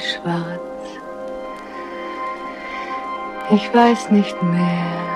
schwarz. Ich weiß nicht mehr.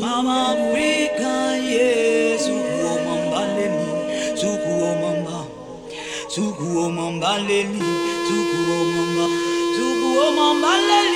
Mama mwika Yesu kuoma mbaleni Tukuoma mba. Tukuoma mbaleni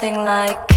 something like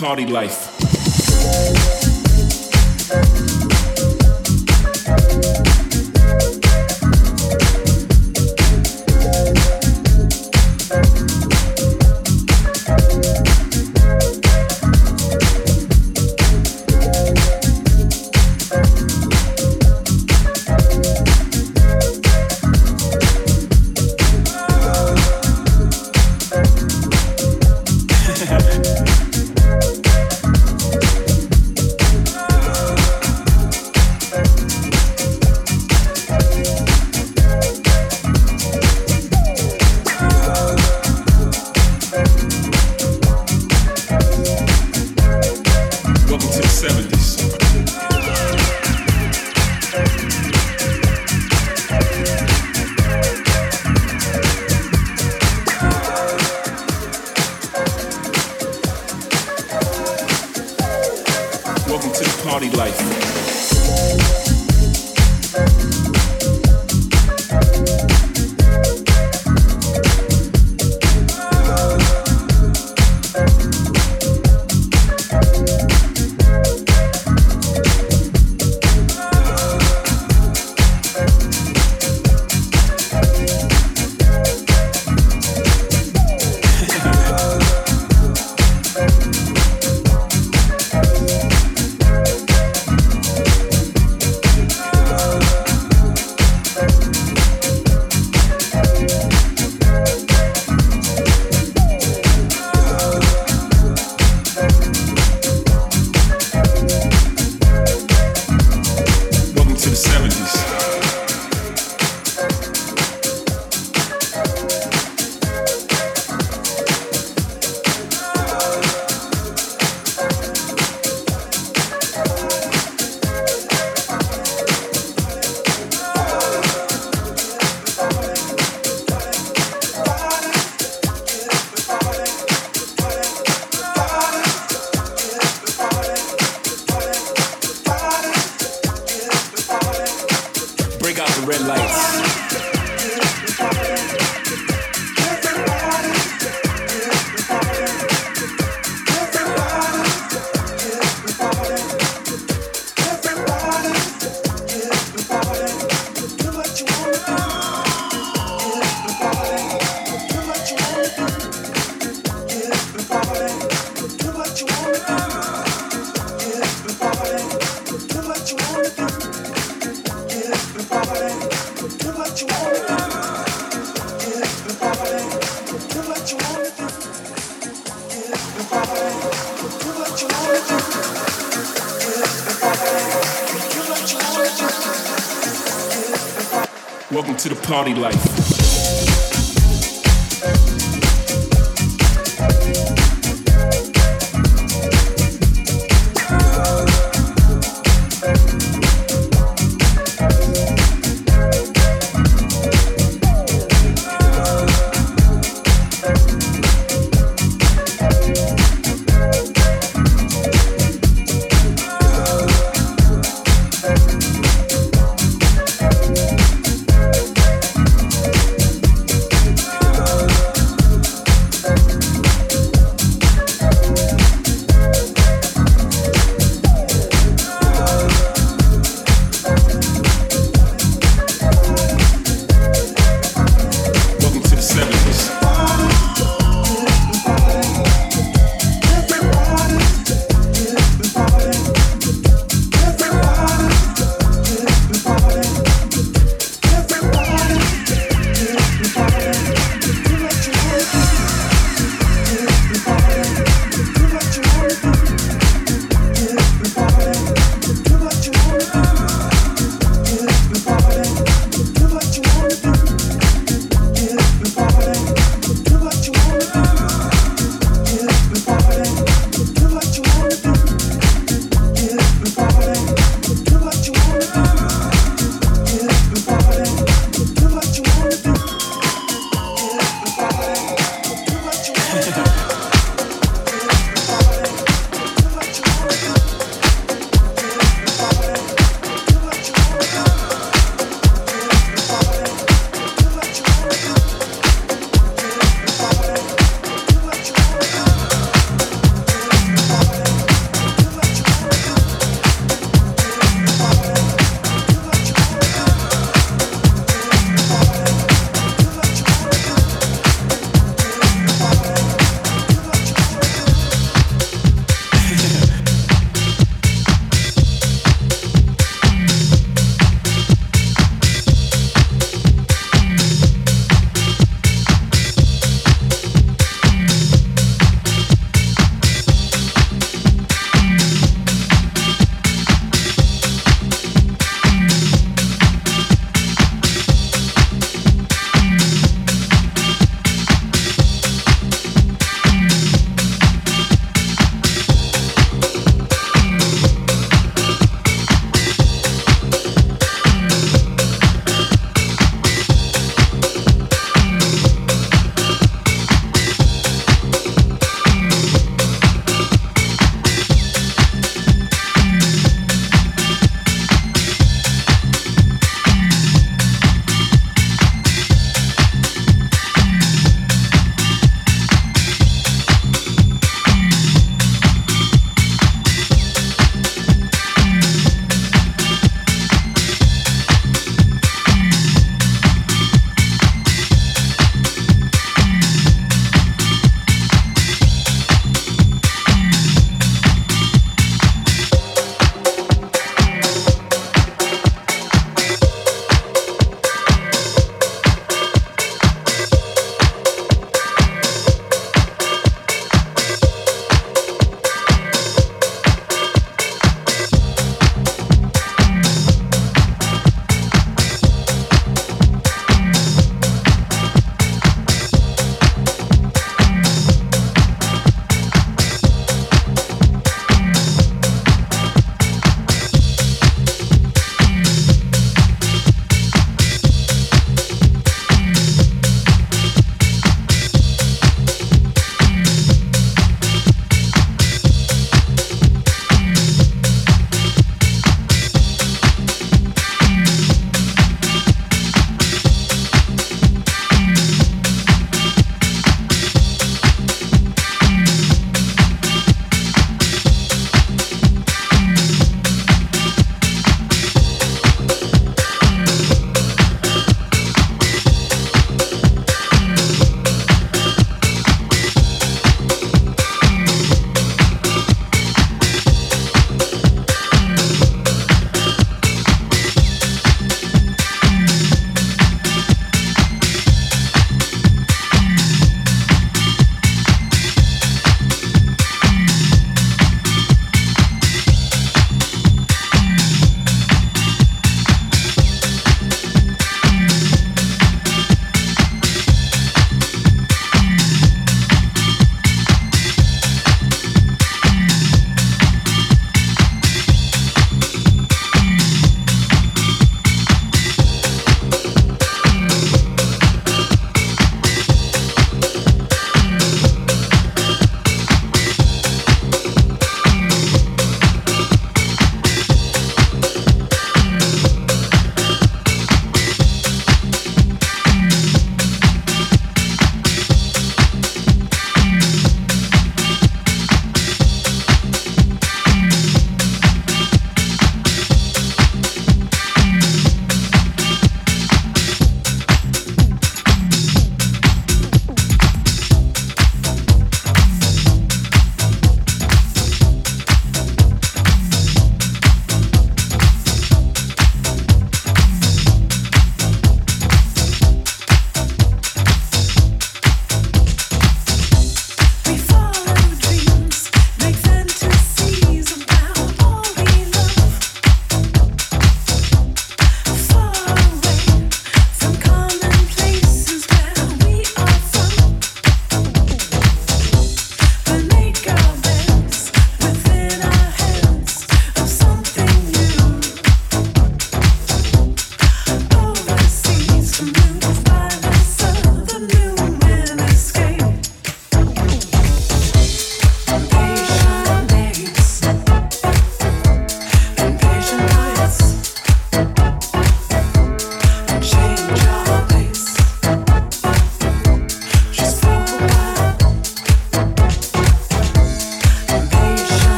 party life. Welcome to